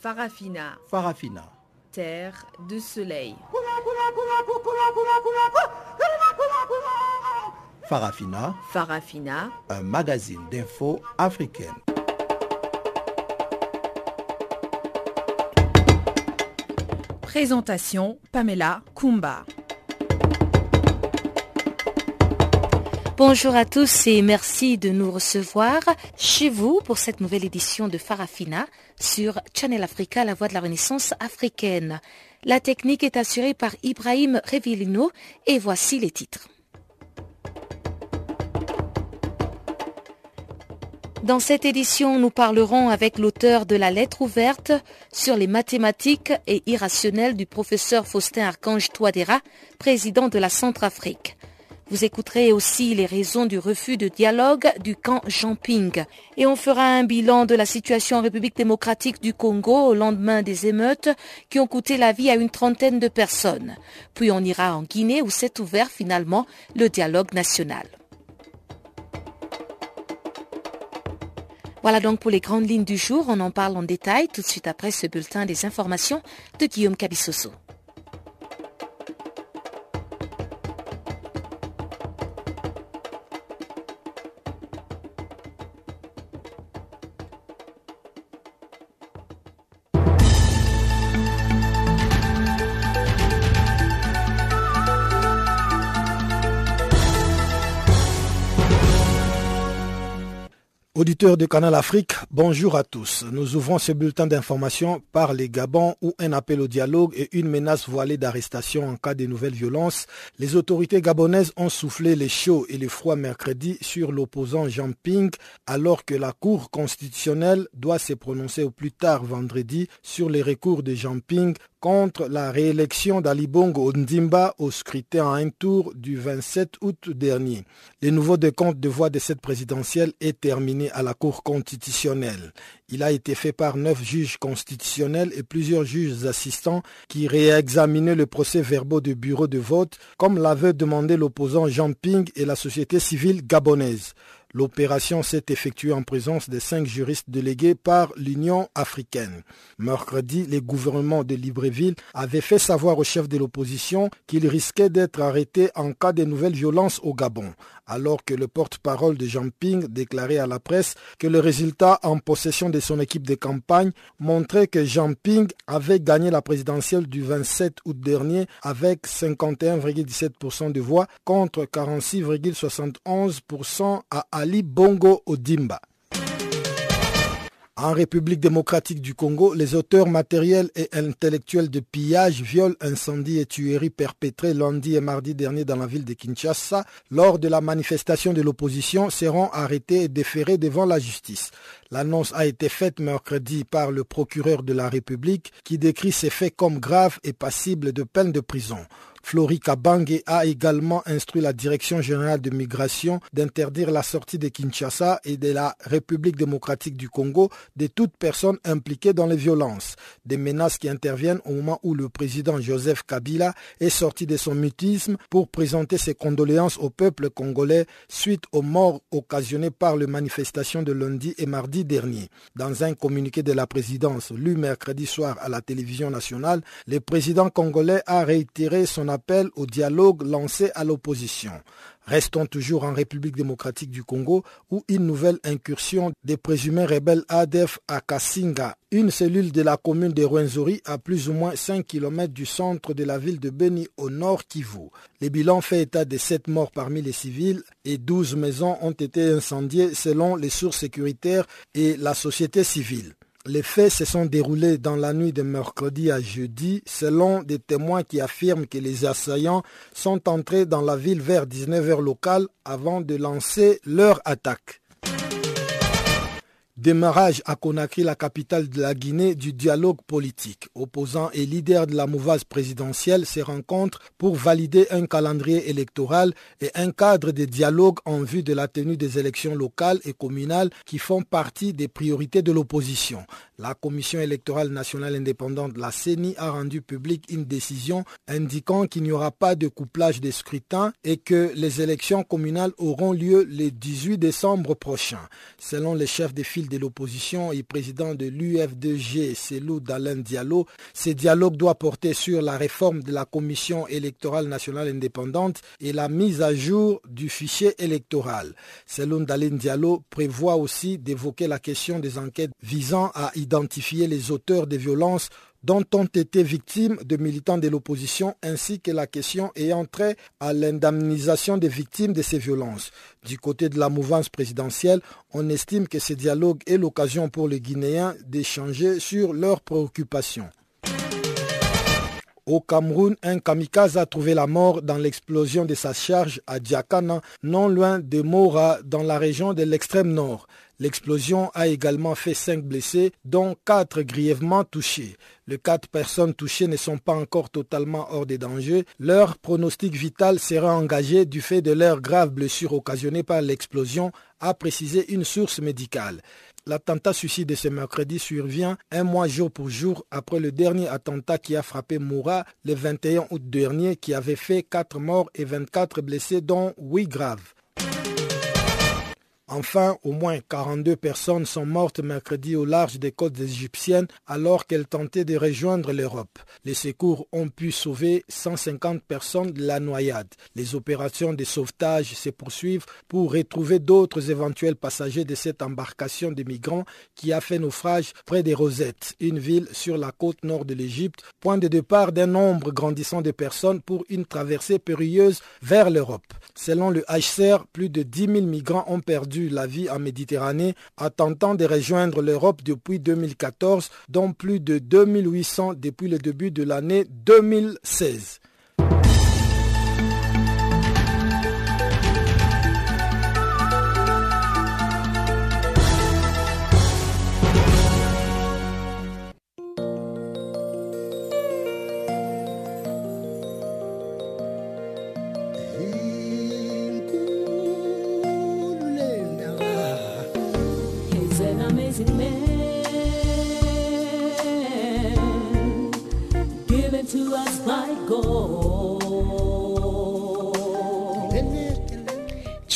Farafina. Farafina. Terre de soleil. Farafina. Farafina. Un magazine d'infos africaine. Présentation Pamela Kumba. Bonjour à tous et merci de nous recevoir chez vous pour cette nouvelle édition de Farafina sur Channel Africa, la voix de la renaissance africaine. La technique est assurée par Ibrahim Revilino et voici les titres. Dans cette édition, nous parlerons avec l'auteur de la lettre ouverte sur les mathématiques et irrationnelles du professeur Faustin Archange Touadéra, président de la Centrafrique. Vous écouterez aussi les raisons du refus de dialogue du camp Jean-Ping. Et on fera un bilan de la situation en République démocratique du Congo au lendemain des émeutes qui ont coûté la vie à une trentaine de personnes. Puis on ira en Guinée où s'est ouvert finalement le dialogue national. Voilà donc pour les grandes lignes du jour. On en parle en détail tout de suite après ce bulletin des informations de Guillaume Cabissoso. Auditeurs de Canal Afrique, bonjour à tous. Nous ouvrons ce bulletin d'information par les Gabons où un appel au dialogue et une menace voilée d'arrestation en cas de nouvelles violences. Les autorités gabonaises ont soufflé les chauds et les froids mercredi sur l'opposant Jean Ping alors que la Cour constitutionnelle doit se prononcer au plus tard vendredi sur les recours de Jean Ping contre la réélection d'Ali Bongo au scrutin à un tour du 27 août dernier. Le nouveau décompte de voix de cette présidentielle est terminé à la Cour constitutionnelle. Il a été fait par neuf juges constitutionnels et plusieurs juges assistants qui réexaminaient le procès verbaux du bureau de vote, comme l'avait demandé l'opposant Jean Ping et la société civile gabonaise. L'opération s'est effectuée en présence de cinq juristes délégués par l'Union africaine. Mercredi, les gouvernements de Libreville avaient fait savoir au chef de l'opposition qu'il risquait d'être arrêté en cas de nouvelles violences au Gabon, alors que le porte-parole de Jean Ping déclarait à la presse que le résultat en possession de son équipe de campagne montrait que Jean Ping avait gagné la présidentielle du 27 août dernier avec 51,17% de voix contre 46,71% à Ali Bongo Odimba. En République démocratique du Congo, les auteurs matériels et intellectuels de pillage, viols, incendies et tueries perpétrés lundi et mardi dernier dans la ville de Kinshasa lors de la manifestation de l'opposition seront arrêtés et déférés devant la justice. L'annonce a été faite mercredi par le procureur de la République qui décrit ces faits comme graves et passibles de peine de prison. Flori Kabange a également instruit la Direction générale de migration d'interdire la sortie de Kinshasa et de la République démocratique du Congo de toute personne impliquée dans les violences. Des menaces qui interviennent au moment où le président Joseph Kabila est sorti de son mutisme pour présenter ses condoléances au peuple congolais suite aux morts occasionnées par les manifestations de lundi et mardi dernier. Dans un communiqué de la présidence lu mercredi soir à la télévision nationale, le président congolais a réitéré son appel au dialogue lancé à l'opposition. Restons toujours en République démocratique du Congo où une nouvelle incursion des présumés rebelles ADF à Kassinga, une cellule de la commune de Rwenzori à plus ou moins 5 km du centre de la ville de Beni au nord Kivu. Les bilans fait état de 7 morts parmi les civils et 12 maisons ont été incendiées selon les sources sécuritaires et la société civile. Les faits se sont déroulés dans la nuit de mercredi à jeudi, selon des témoins qui affirment que les assaillants sont entrés dans la ville vers 19h locale avant de lancer leur attaque. Démarrage à Conakry, la capitale de la Guinée, du dialogue politique. Opposants et leaders de la mouvance présidentielle se rencontrent pour valider un calendrier électoral et un cadre de dialogue en vue de la tenue des élections locales et communales qui font partie des priorités de l'opposition. La Commission électorale nationale indépendante, la CENI, a rendu publique une décision indiquant qu'il n'y aura pas de couplage des scrutins et que les élections communales auront lieu le 18 décembre prochain. Selon les chefs de file de l'opposition et président de l'UF2G, Selou Dalen Diallo, ce dialogue doit porter sur la réforme de la Commission électorale nationale indépendante et la mise à jour du fichier électoral. Selon Dalen Diallo prévoit aussi d'évoquer la question des enquêtes visant à les auteurs des violences dont ont été victimes de militants de l'opposition ainsi que la question ayant trait à l'indemnisation des victimes de ces violences. Du côté de la mouvance présidentielle, on estime que ce dialogue est l'occasion pour les Guinéens d'échanger sur leurs préoccupations. Au Cameroun, un kamikaze a trouvé la mort dans l'explosion de sa charge à Diakana, non loin de Mora, dans la région de l'extrême nord. L'explosion a également fait cinq blessés, dont quatre grièvement touchés. Les quatre personnes touchées ne sont pas encore totalement hors des dangers. Leur pronostic vital sera engagé du fait de leurs graves blessures occasionnées par l'explosion, a précisé une source médicale. L'attentat suicide de ce mercredi survient un mois jour pour jour après le dernier attentat qui a frappé Moura le 21 août dernier qui avait fait 4 morts et 24 blessés dont 8 graves. Enfin, au moins 42 personnes sont mortes mercredi au large des côtes égyptiennes alors qu'elles tentaient de rejoindre l'Europe. Les secours ont pu sauver 150 personnes de la noyade. Les opérations de sauvetage se poursuivent pour retrouver d'autres éventuels passagers de cette embarcation de migrants qui a fait naufrage près des Rosettes, une ville sur la côte nord de l'Égypte, point de départ d'un nombre grandissant de personnes pour une traversée périlleuse vers l'Europe. Selon le HCR, plus de 10 000 migrants ont perdu la vie en Méditerranée en tentant de rejoindre l'Europe depuis 2014, dont plus de 2800 depuis le début de l'année 2016.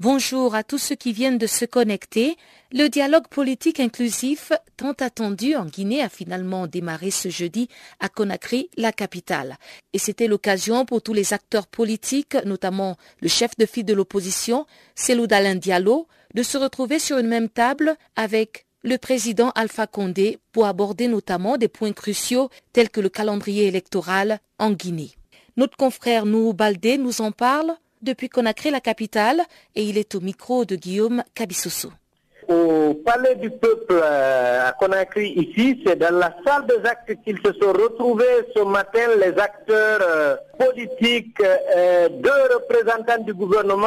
Bonjour à tous ceux qui viennent de se connecter. Le dialogue politique inclusif tant attendu en Guinée a finalement démarré ce jeudi à Conakry, la capitale. Et c'était l'occasion pour tous les acteurs politiques, notamment le chef de file de l'opposition, Selou Diallo, de se retrouver sur une même table avec le président Alpha Condé pour aborder notamment des points cruciaux tels que le calendrier électoral en Guinée. Notre confrère Nou Baldé nous en parle depuis qu'on a créé la capitale et il est au micro de Guillaume Cabissoso. Au palais du peuple euh, à Conakry, ici, c'est dans la salle des actes qu'ils se sont retrouvés ce matin, les acteurs euh, politiques, euh, deux représentants du gouvernement,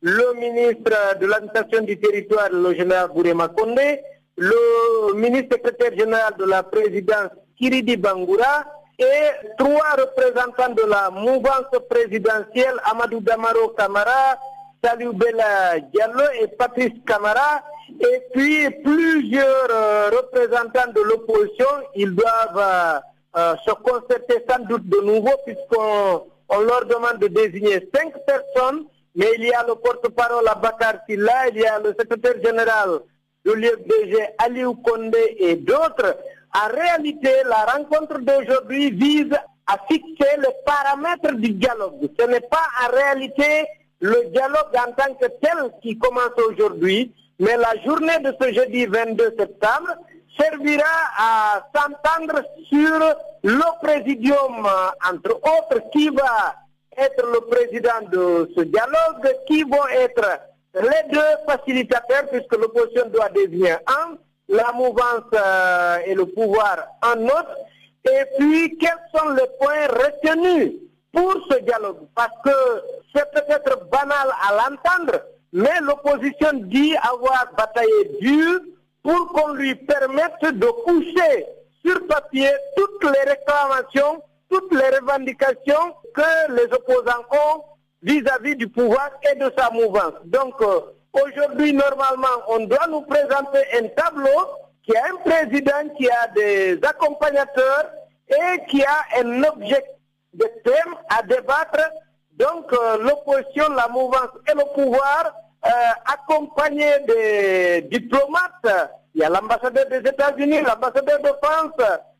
le ministre de l'administration du territoire, le général Bourema Kondé, le ministre secrétaire général de la présidence, Kiridi Bangoura, et trois représentants de la mouvance présidentielle, Amadou Damaro Kamara, Salou Bella Diallo et Patrice Kamara, et puis plusieurs euh, représentants de l'opposition, ils doivent euh, euh, se concerter sans doute de nouveau puisqu'on on leur demande de désigner cinq personnes, mais il y a le porte-parole Bakar Silla, il y a le secrétaire général de l'IFDG Aliou Kondé et d'autres. En réalité, la rencontre d'aujourd'hui vise à fixer les paramètres du dialogue. Ce n'est pas en réalité le dialogue en tant que tel qui commence aujourd'hui, mais la journée de ce jeudi 22 septembre servira à s'entendre sur le présidium, entre autres, qui va être le président de ce dialogue, qui vont être les deux facilitateurs, puisque l'opposition doit désigner un, la mouvance euh, et le pouvoir en autre, et puis quels sont les points retenus pour ce dialogue, parce que c'est peut-être banal à l'entendre, mais l'opposition dit avoir bataillé dur pour qu'on lui permette de coucher sur papier toutes les réclamations, toutes les revendications que les opposants ont vis-à-vis du pouvoir et de sa mouvance. Donc, euh, aujourd'hui, normalement, on doit nous présenter un tableau qui a un président, qui a des accompagnateurs et qui a un objet de thème à débattre. Donc, euh, l'opposition, la mouvance et le pouvoir, euh, accompagnés des diplomates, il y a l'ambassadeur des États-Unis, l'ambassadeur de France,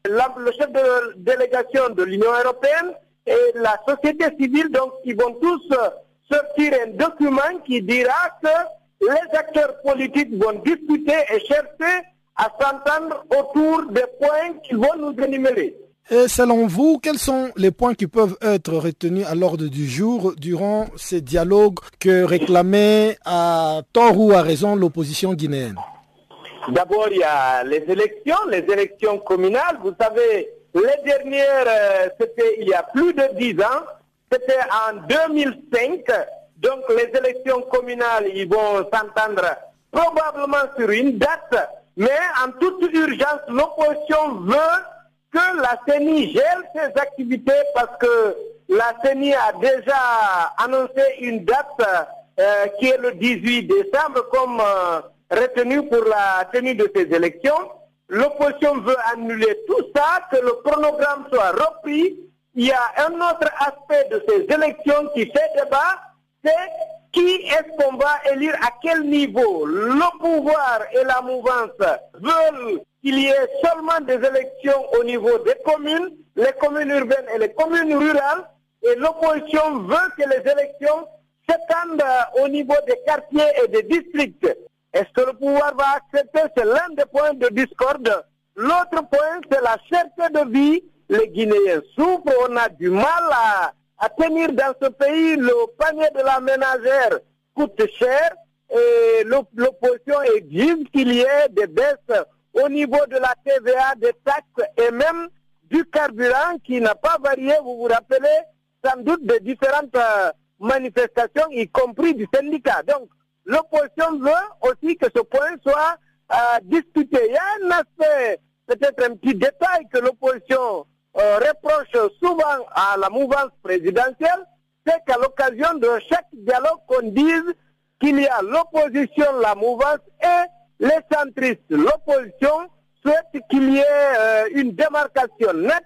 le chef de délégation de l'Union européenne et la société civile, donc ils vont tous sortir un document qui dira que les acteurs politiques vont discuter et chercher à s'entendre autour des points qu'ils vont nous énumérer. Et selon vous, quels sont les points qui peuvent être retenus à l'ordre du jour durant ces dialogues que réclamait à tort ou à raison l'opposition guinéenne? D'abord, il y a les élections, les élections communales. Vous savez, les dernières, euh, c'était il y a plus de dix ans. C'était en 2005. Donc, les élections communales, ils vont s'entendre probablement sur une date. Mais en toute urgence, l'opposition veut que la CENI gèle ses activités parce que la CENI a déjà annoncé une date euh, qui est le 18 décembre comme... Euh, retenu pour la tenue de ces élections. L'opposition veut annuler tout ça, que le chronogramme soit repris. Il y a un autre aspect de ces élections qui fait débat, c'est qui est-ce qu'on va élire à quel niveau? Le pouvoir et la mouvance veulent qu'il y ait seulement des élections au niveau des communes, les communes urbaines et les communes rurales, et l'opposition veut que les élections s'étendent au niveau des quartiers et des districts. Est-ce que le pouvoir va accepter? C'est l'un des points de discorde. L'autre point, c'est la cherté de vie. Les Guinéens souffrent, on a du mal à, tenir dans ce pays. Le panier de la ménagère coûte cher et l'opposition exige qu'il y ait des baisses au niveau de la TVA, des taxes et même du carburant qui n'a pas varié. Vous vous rappelez sans doute des différentes euh, manifestations, y compris du syndicat. Donc, l'opposition veut aussi que ce point soit euh, discuté. Il y a un aspect, peut-être un petit détail que l'opposition euh, reproche souvent à la mouvance présidentielle, c'est qu'à l'occasion de chaque dialogue qu'on dise qu'il y a l'opposition, la mouvance et les centristes. L'opposition souhaite qu'il y ait euh, une démarcation nette.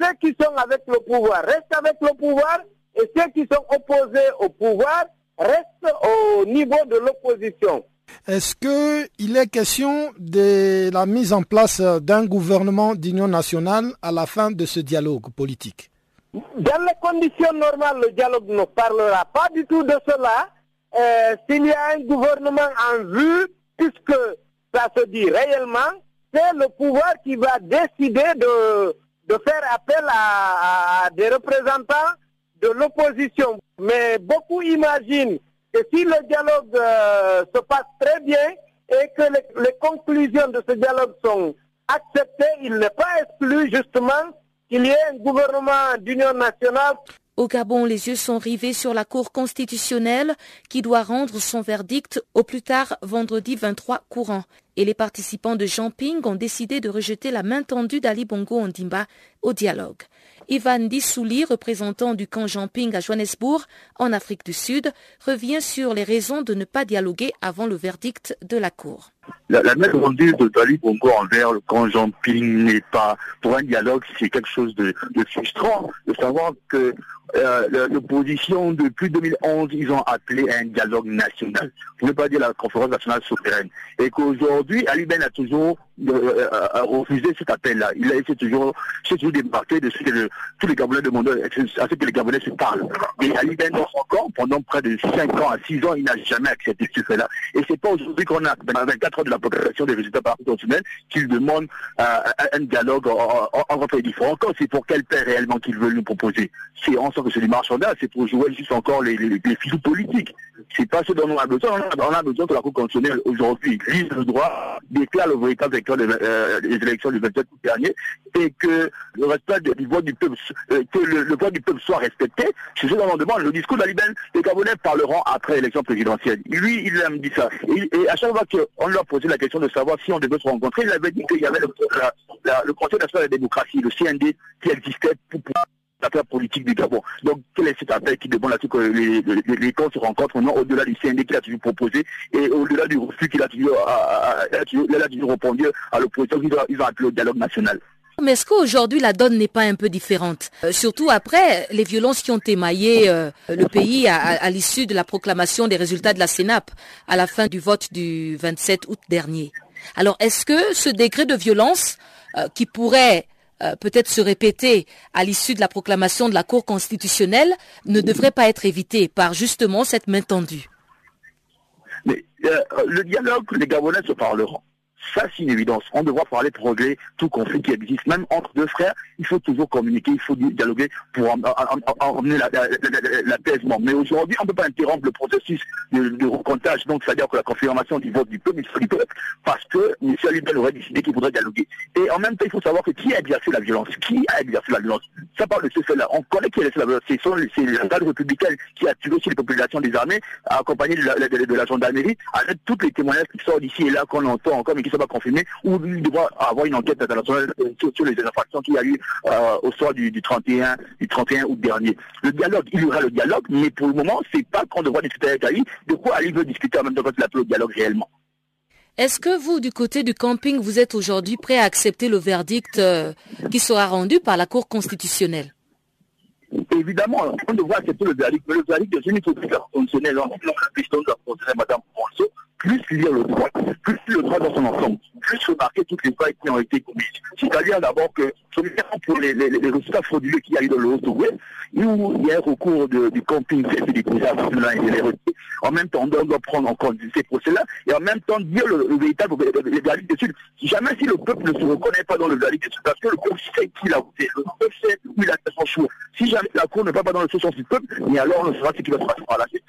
Ceux qui sont avec le pouvoir restent avec le pouvoir et ceux qui sont opposés au pouvoir reste au niveau de l'opposition. Est-ce qu'il est question de la mise en place d'un gouvernement d'union nationale à la fin de ce dialogue politique? Dans les conditions normales, le dialogue ne parlera pas du tout de cela. Euh, s'il y a un gouvernement en vue, puisque ça se dit réellement, c'est le pouvoir qui va décider de, de faire appel à des représentants de l'opposition. Mais beaucoup imaginent que si le dialogue euh, se passe très bien et que les, conclusions de ce dialogue sont acceptées, il n'est pas exclu justement qu'il y ait un gouvernement d'union nationale. Au Gabon, les yeux sont rivés sur la Cour constitutionnelle qui doit rendre son verdict au plus tard vendredi 23 courant. Et les participants de Jean-Ping ont décidé de rejeter la main tendue d'Ali Bongo Ondimba au dialogue. Ivan Dissouli, représentant du camp Jamping à Johannesburg, en Afrique du Sud, revient sur les raisons de ne pas dialoguer avant le verdict de la Cour. La, la main de Dali Bongo envers le camp Jamping n'est pas, pour un dialogue, c'est quelque chose de, frustrant de savoir que l'opposition depuis 2011, ils ont appelé à un dialogue national, pour ne pas dire la conférence nationale souveraine, et qu'aujourd'hui, Ali Ben a toujours euh, euh, refusé cet appel-là. Il a essayé toujours, toujours débarqué de ce que tous les Gabonais demandaient à ce que les Gabonais se parlent. Et Ali Ben encore, pendant près de 5 ans à 6 ans, il n'a jamais accepté ce fait-là. Et c'est pas aujourd'hui qu'on a, dans 24 heures de la proclamation des résultats par constitutionnels, qu'il demande euh, un dialogue entre les différents camps. C'est pour quel paix réellement qu'ils veulent nous proposer. C'est en sorte que c'est du marchandage, c'est pour jouer juste encore les, les, filous politiques. C'est pas ce dont on a besoin. On a, besoin que la Cour constitutionnelle aujourd'hui lise le droit, déclare le véritable vecteur des, élections du 27 août dernier et que le respect du vote du peuple, euh, que le, vote du peuple soit respecté. C'est ce dont on demande. Le discours d'Alibel, les Gabonais parleront après l'élection présidentielle. Lui, il a dit ça. Et, à chaque fois qu'on leur posait la question de savoir si on devait se rencontrer, il avait dit qu'il y avait le, Conseil national de la démocratie, le CND, qui existait pour, pour l'affaire politique du Gabon. Donc, quel est cet appel qui demande à ce que les, les, se rencontrent non au-delà du CND qu'il a toujours proposé et au-delà du refus qu'il a toujours, a, a, toujours répondu à l'opposition qu'ils ont appelé au dialogue national. Mais est-ce qu'aujourd'hui la donne n'est pas un peu différente? Euh, Surtout après les violences qui ont émaillé euh, le pays à, l'issue de la proclamation des résultats de la CENAP à la fin du vote du 27 août dernier. Alors est-ce que ce degré de violence euh, qui pourrait peut-être se répéter à l'issue de la proclamation de la Cour constitutionnelle ne devrait pas être évité par justement cette main tendue? Le dialogue, les Gabonais se parleront. Ça, c'est une évidence. On devra parler pour régler tout conflit qui existe. Même entre deux frères, il faut toujours communiquer, il faut dialoguer pour emmener l'apaisement. Mais aujourd'hui, on ne peut pas interrompre le processus de, de recomptage, donc c'est-à-dire que la confirmation du vote du peuple, du peuple parce que M. Alibel aurait décidé qu'il voudrait dialoguer. Et en même temps, il faut savoir que qui a exercé la violence? Qui a exercé la violence? Ça parle de ce fait-là. On connaît qui a exercé la violence. C'est la garde républicaine qui a tué aussi les populations des armées, accompagné de la, gendarmerie, avec tous les témoignages qui sortent d'ici et là qu'on entend encore, qui pas confirmé, ou il devra avoir une enquête internationale euh, sur, les infractions qu'il y a eu euh, au soir du, 31, du 31 août dernier. Le dialogue, il y aura le dialogue, mais pour le moment, c'est pas qu'on devra discuter avec Ali, de quoi Ali veut discuter en même temps qu'il appelle le dialogue réellement. Est-ce que vous, du côté du camping, vous êtes aujourd'hui prêt à accepter le verdict euh, qui sera rendu par la Cour constitutionnelle Évidemment, on devra accepter le verdict, mais le verdict de une constitutionnelle, on la question de la Mme Ponceau, plus lire le droit, plus le droit dans son ensemble, plus remarquer toutes les failles qui ont été commises. C'est-à-dire d'abord que, pour les, les, les résultats frauduleux qu'il y a eu dans le Haut-Ouest, il y a un recours du camping et en même temps, on doit prendre en compte ces procès-là, et en même temps dire le, le véritable le verdict de Sud. Jamais si le peuple ne se reconnaît pas dans le verdict de Sud, parce que le peuple sait qui l'a voté, le peuple sait où il a fait son choix. Si jamais la Cour ne va pas dans le sens du peuple, mais alors on saura ce qui va se passer par la suite.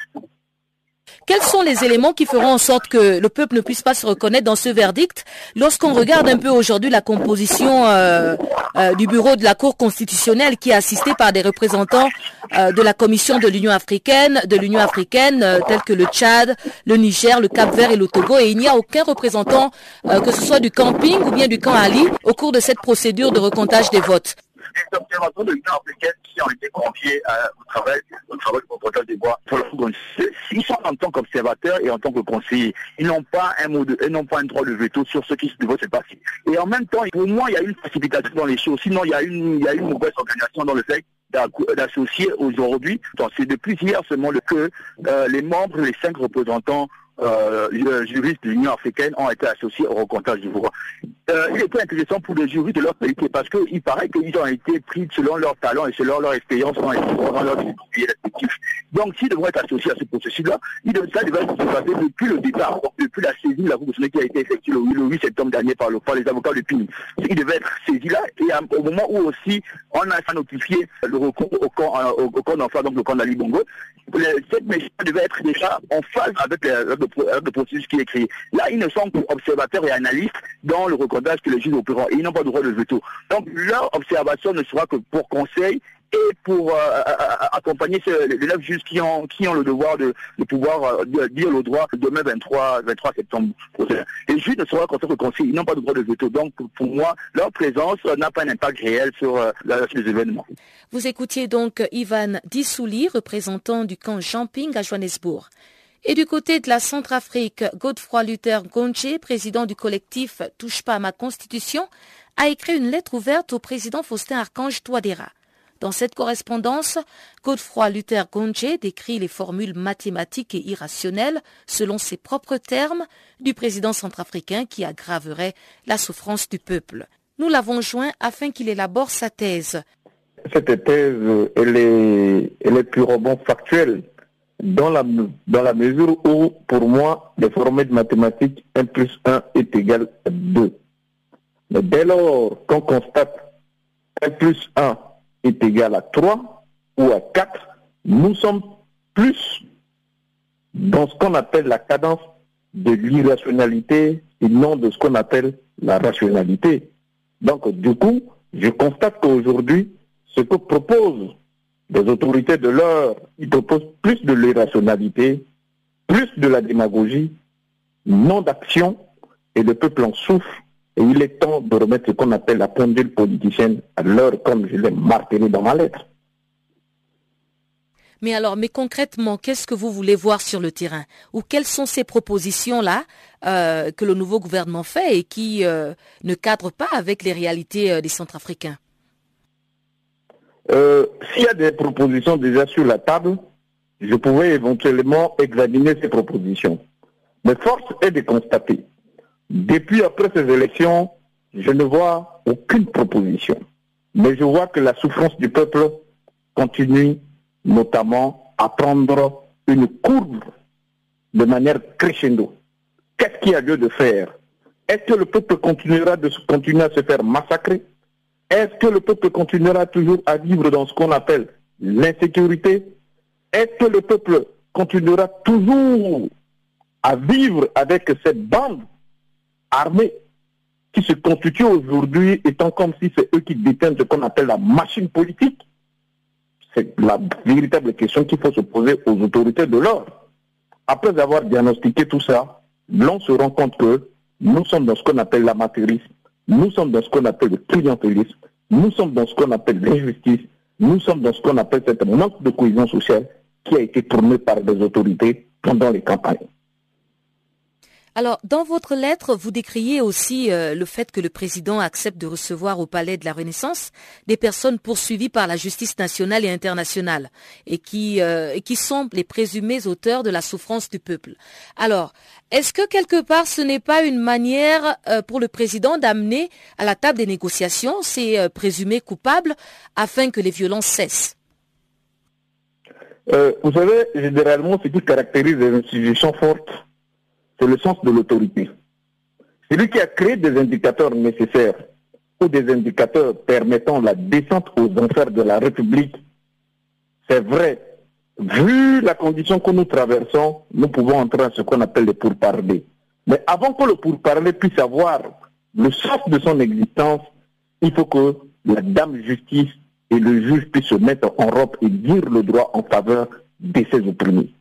Quels sont les éléments qui feront en sorte que le peuple ne puisse pas se reconnaître dans ce verdict Lorsqu'on regarde un peu aujourd'hui la composition euh, euh, du bureau de la Cour constitutionnelle qui est assisté par des représentants euh, de la Commission de l'Union africaine, de l'Union africaine tels que le Tchad, le Niger, le Cap-Vert et le Togo, et il n'y a aucun représentant, que ce soit du camping ou bien du camp Ali, au cours de cette procédure de recomptage des votes des observateurs de l'Union africaine qui ont été confiés euh, au travail, au travail du contrôle des bois. Ils sont en tant qu'observateurs et en tant que conseillers. Ils n'ont pas un mot de, ils n'ont pas un droit de veto sur ce qui se se passer. Et en même temps, pour moi, il y a une précipitation dans les choses. Sinon, il y a une, il y a une mauvaise organisation dans le fait d'associer aujourd'hui, c'est depuis hier seulement que euh, les membres, les cinq représentants euh, juristes de l'Union africaine ont été associés au recomptage du voix. Euh, il était intéressant pour les juristes de leur pays parce qu'il paraît qu'ils ont été pris selon leur talent et selon leur expérience dans leur respectifs. Donc, s'ils devraient être associés à ce processus-là, ça devrait se passer depuis le départ, depuis la saisie de la Cour qui a été effectuée le 8 septembre dernier par, le, par les avocats de PINI. Il devait être saisi là et au moment où aussi on a notifié le recours au camp, euh, au, camp d'enfants, donc le camp d'Ali Bongo, cette mission devait être déjà en phase avec le, le, processus qui est créé. Là, ils ne sont qu'observateurs et analystes dans le recordage que les juges opérant ils n'ont pas de droit de veto. Donc, leur observation ne sera que pour conseil et pour euh, euh, euh, accompagner les juges qui ont, qui ont le devoir de, de pouvoir dire le droit demain 23, 23 septembre prochain. Les juges ne seront qu'en conseil, ils n'ont pas de droit de veto. Donc pour moi, leur présence n'a pas un impact réel sur suite des événements. Vous écoutiez donc Ivan Dissouli, représentant du camp Jumping à Johannesburg. Et du côté de la Centrafrique, Godefroy Luther Gonche, président du collectif Touche pas à ma constitution, a écrit une lettre ouverte au président Faustin Archange Touadéra. Dans cette correspondance, Godefroy Luther Gonche décrit les formules mathématiques et irrationnelles, selon ses propres termes, du président centrafricain qui aggraverait la souffrance du peuple. Nous l'avons joint afin qu'il élabore sa thèse. cette thèse, elle est, elle est purement factuelle dans la, dans la mesure où, pour moi, les formules de mathématiques 1 plus 1 est égal à 2. Mais dès lors qu'on constate 1 plus 1 est égal à 3 ou à 4, nous sommes plus dans ce qu'on appelle la cadence de l'irrationalité et non de ce qu'on appelle la rationalité. Donc, du coup, je constate qu'aujourd'hui, ce que proposent les autorités de l'heure, ils proposent plus de l'irrationalité, plus de la démagogie, non d'action, et le peuple en souffre. Et il est temps de remettre ce qu'on appelle la pendule politicienne à l'heure, comme je l'ai martelé dans ma lettre. Mais alors, mais concrètement, qu'est-ce que vous voulez voir sur le terrain? Ou quelles sont ces propositions-là euh, que le nouveau gouvernement fait et qui euh, ne cadrent pas avec les réalités euh, des Centrafricains? S'il y a des propositions déjà sur la table, je pourrais éventuellement examiner ces propositions. Mais force est de constater, depuis après ces élections, je ne vois aucune proposition. Mais je vois que la souffrance du peuple continue notamment à prendre une courbe de manière crescendo. Qu'est-ce qu'il y a lieu de faire? Est-ce que le peuple continuera de continuer à se faire massacrer? Est-ce que le peuple continuera toujours à vivre dans ce qu'on appelle l'insécurité? Est-ce que le peuple continuera toujours à vivre avec cette bande armée qui se constitue aujourd'hui étant comme si c'est eux qui détiennent ce qu'on appelle la machine politique? C'est la véritable question qu'il faut se poser aux autorités de l'ordre. Après avoir diagnostiqué tout ça, l'on se rend compte que nous sommes dans ce qu'on appelle l'amateurisme, nous sommes dans ce qu'on appelle le clientélisme, nous sommes dans ce qu'on appelle l'injustice, nous sommes dans ce qu'on appelle cette manque de cohésion sociale qui a été tournée par les autorités pendant les campagnes. Alors, dans votre lettre, vous décriez aussi euh, le fait que le président accepte de recevoir au Palais de la Renaissance des personnes poursuivies par la justice nationale et internationale et qui, euh, qui sont les présumés auteurs de la souffrance du peuple. Alors, est-ce que quelque part ce n'est pas une manière euh, pour le président d'amener à la table des négociations ces présumés coupables afin que les violences cessent? Vous savez, généralement, ce qui caractérise les institutions fortes, c'est le sens de l'autorité. C'est lui qui a créé des indicateurs nécessaires ou des indicateurs permettant la descente aux enfers de la République. C'est vrai, vu la condition que nous traversons, nous pouvons entrer dans ce qu'on appelle le pourparlers. Mais avant que le pourparler puisse avoir le sens de son existence, il faut que la dame justice et le juge puissent se mettre en robe et dire le droit en faveur de ses opprimés.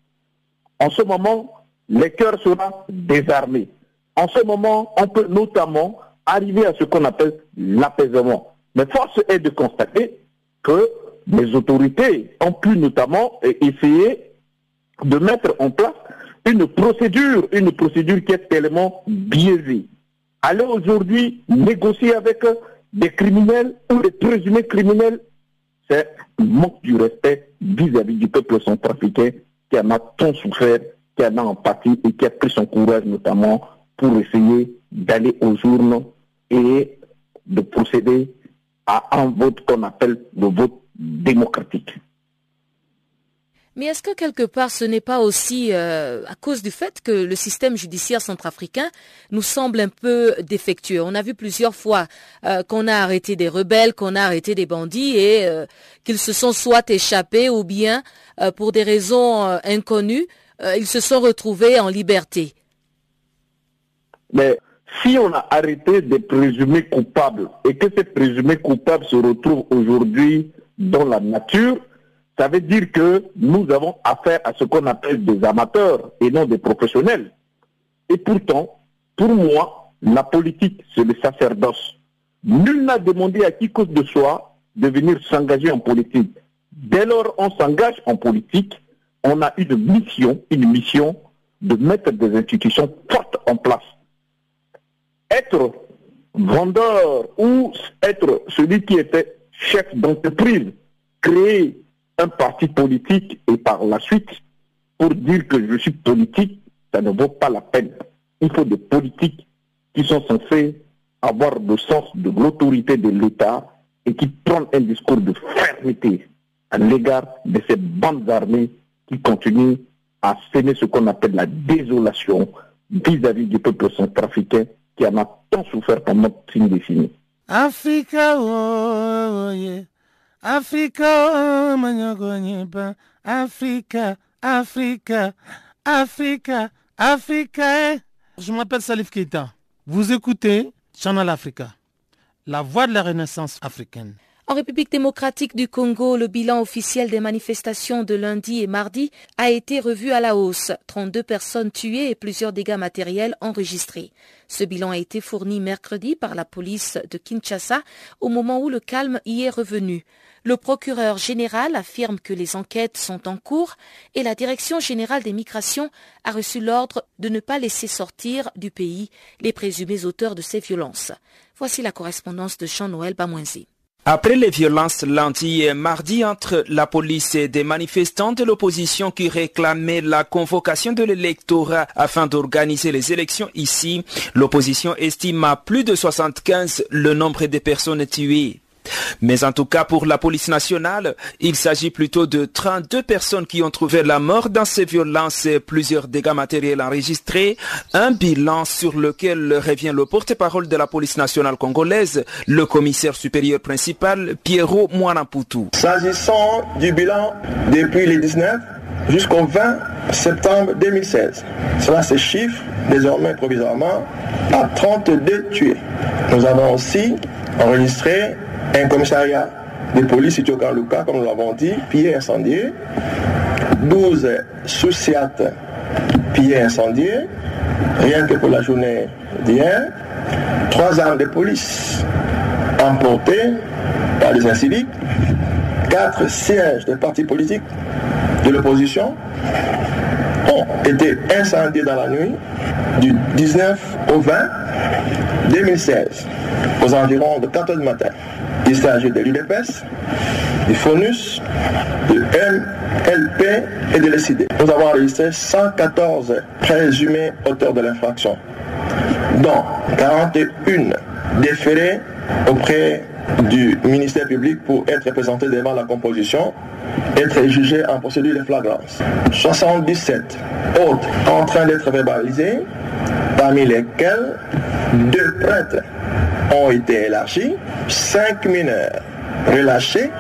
En ce moment, les cœurs seront désarmés. En ce moment, on peut notamment arriver à ce qu'on appelle l'apaisement. Mais force est de constater que les autorités ont pu notamment essayer de mettre en place une procédure, une procédure qui est tellement biaisée. Aller aujourd'hui négocier avec des criminels ou des présumés criminels, c'est manque du respect vis-à-vis du peuple centrafricain qui en a tant souffert qui a en partie et qui a pris son courage notamment pour essayer d'aller aux urnes et de procéder à un vote qu'on appelle le vote démocratique. Mais est-ce que quelque part ce n'est pas aussi euh, à cause du fait que le système judiciaire centrafricain nous semble un peu défectueux? On a vu plusieurs fois euh, qu'on a arrêté des rebelles, qu'on a arrêté des bandits et euh, qu'ils se sont soit échappés ou bien pour des raisons inconnues euh, ils se sont retrouvés en liberté. Mais si on a arrêté des présumés coupables et que ces présumés coupables se retrouvent aujourd'hui dans la nature, ça veut dire que nous avons affaire à ce qu'on appelle des amateurs et non des professionnels. Et pourtant, pour moi, la politique, c'est le sacerdoce. Nul n'a demandé à qui que de soi de venir s'engager en politique. Dès lors, on s'engage en politique, on a une mission, une mission de mettre des institutions fortes en place. Être vendeur ou être celui qui était chef d'entreprise, créer un parti politique et par la suite, pour dire que je suis politique, ça ne vaut pas la peine. Il faut des politiques qui sont censés avoir le sens de l'autorité de l'État et qui prennent un discours de fermeté à l'égard de ces bandes armées qui continuent à semer ce qu'on appelle la désolation vis-à-vis du peuple centrafricain qui en a tant souffert pendant une décennie. Africa, oh, oh, yeah. Africa, oh, Africa, Africa, Africa, Africa. Je m'appelle Salif Keita. Vous écoutez Channel Africa, la voix de la renaissance africaine. En République démocratique du Congo, le bilan officiel des manifestations de lundi et mardi a été revu à la hausse. 32 personnes tuées et plusieurs dégâts matériels enregistrés. Ce bilan a été fourni mercredi par la police de Kinshasa au moment où le calme y est revenu. Le procureur général affirme que les enquêtes sont en cours et la Direction générale des migrations a reçu l'ordre de ne pas laisser sortir du pays les présumés auteurs de ces violences. Voici la correspondance de Jean-Noël Bamoinzi. Après les violences lundi et mardi entre la police et des manifestants de l'opposition qui réclamaient la convocation de l'électorat afin d'organiser les élections ici, l'opposition estime à plus de 75 le nombre de personnes tuées. Mais en tout cas, pour la police nationale, il s'agit plutôt de 32 personnes qui ont trouvé la mort dans ces violences et plusieurs dégâts matériels enregistrés. Un bilan sur lequel revient le porte-parole de la police nationale congolaise, le commissaire supérieur principal, Pierrot Mouanapoutou. S'agissant du bilan depuis les 19 jusqu'au 20 septembre 2016, cela se chiffre désormais provisoirement à 32 tués. Nous avons aussi enregistré un commissariat de police situé au comme nous l'avons dit, pillé incendié, 12 sous-siat pillés incendiés, rien que pour la journée d'hier, 3 armes de police emportées par les inciviques, 4 sièges de partis politiques de l'opposition ont été incendiés dans la nuit du 19 au 20 2016 aux environs de 4 heures du matin. Il s'agit de l'UDPS, du FONUS, de MLP et de l'ECD. Nous avons enregistré 114 présumés auteurs de l'infraction, dont 41 déférés auprès du ministère public pour être présentés devant la composition, être jugés en procédure de flagrance. 77 autres en train d'être verbalisés, parmi lesquels deux prêtres ont été élargis, cinq mineurs relâchés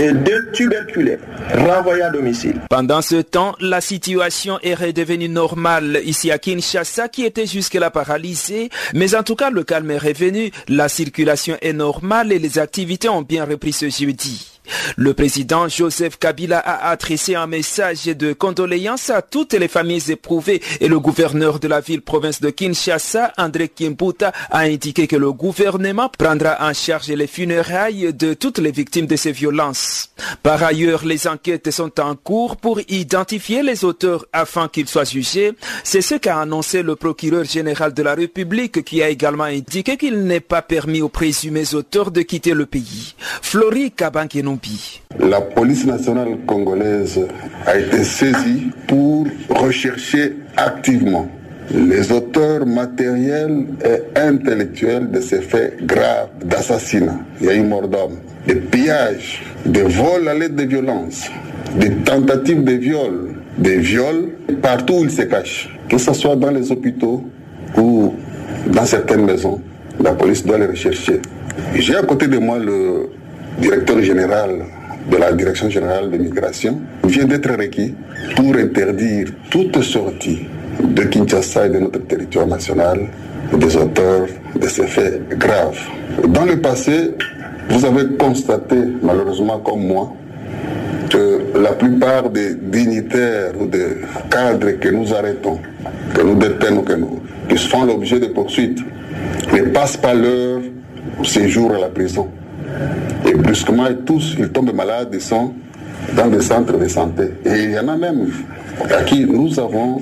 et deux tuberculés renvoyés à domicile. Pendant ce temps, la situation est redevenue normale ici à Kinshasa qui était jusque-là paralysée, mais en tout cas le calme est revenu, la circulation est normale et les activités ont bien repris ce jeudi. Le président Joseph Kabila a adressé un message de condoléances à toutes les familles éprouvées et le gouverneur de la ville-province de Kinshasa, André Kimbuta, a indiqué que le gouvernement prendra en charge les funérailles de toutes les victimes de ces violences. Par ailleurs, les enquêtes sont en cours pour identifier les auteurs afin qu'ils soient jugés. C'est ce qu'a annoncé le procureur général de la République qui a également indiqué qu'il n'est pas permis aux présumés auteurs de quitter le pays. La police nationale congolaise a été saisie pour rechercher activement les auteurs matériels et intellectuels de ces faits graves d'assassinat. Il y a eu mort d'homme, de pillage, de vols à l'aide de violence, des tentatives de viol, des viols partout où ils se cachent, que ce soit dans les hôpitaux ou dans certaines maisons. La police doit les rechercher. J'ai à côté de moi le directeur général de la Direction générale de migration, vient d'être requis pour interdire toute sortie de Kinshasa et de notre territoire national des auteurs de ces faits graves. Dans le passé, vous avez constaté, malheureusement comme moi, que la plupart des dignitaires ou des cadres que nous arrêtons, que nous détenons, que nous, qui font l'objet de poursuites, ne passent pas leur séjour à la prison. Et brusquement, tous, ils tombent malades et sont dans des centres de santé. Et il y en a même à qui nous avons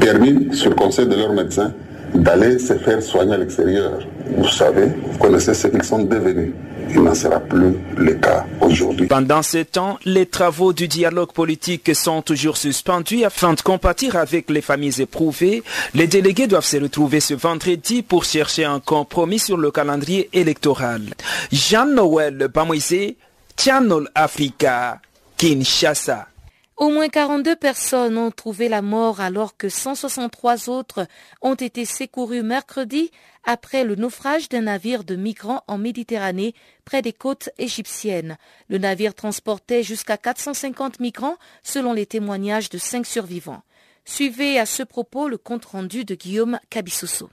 permis, sur le conseil de leurs médecins, d'aller se faire soigner à l'extérieur. Vous savez, vous connaissez ce qu'ils sont devenus. Il n'en sera plus le cas aujourd'hui. Pendant ce temps, les travaux du dialogue politique sont toujours suspendus afin de compatir avec les familles éprouvées. Les délégués doivent se retrouver ce vendredi pour chercher un compromis sur le calendrier électoral. Jean-Noël Bamoisé, Channel Africa, Kinshasa. Au moins 42 personnes ont trouvé la mort alors que 163 autres ont été secourues mercredi après le naufrage d'un navire de migrants en Méditerranée près des côtes égyptiennes. Le navire transportait jusqu'à 450 migrants selon les témoignages de cinq survivants. Suivez à ce propos le compte rendu de Guillaume Cabissoso.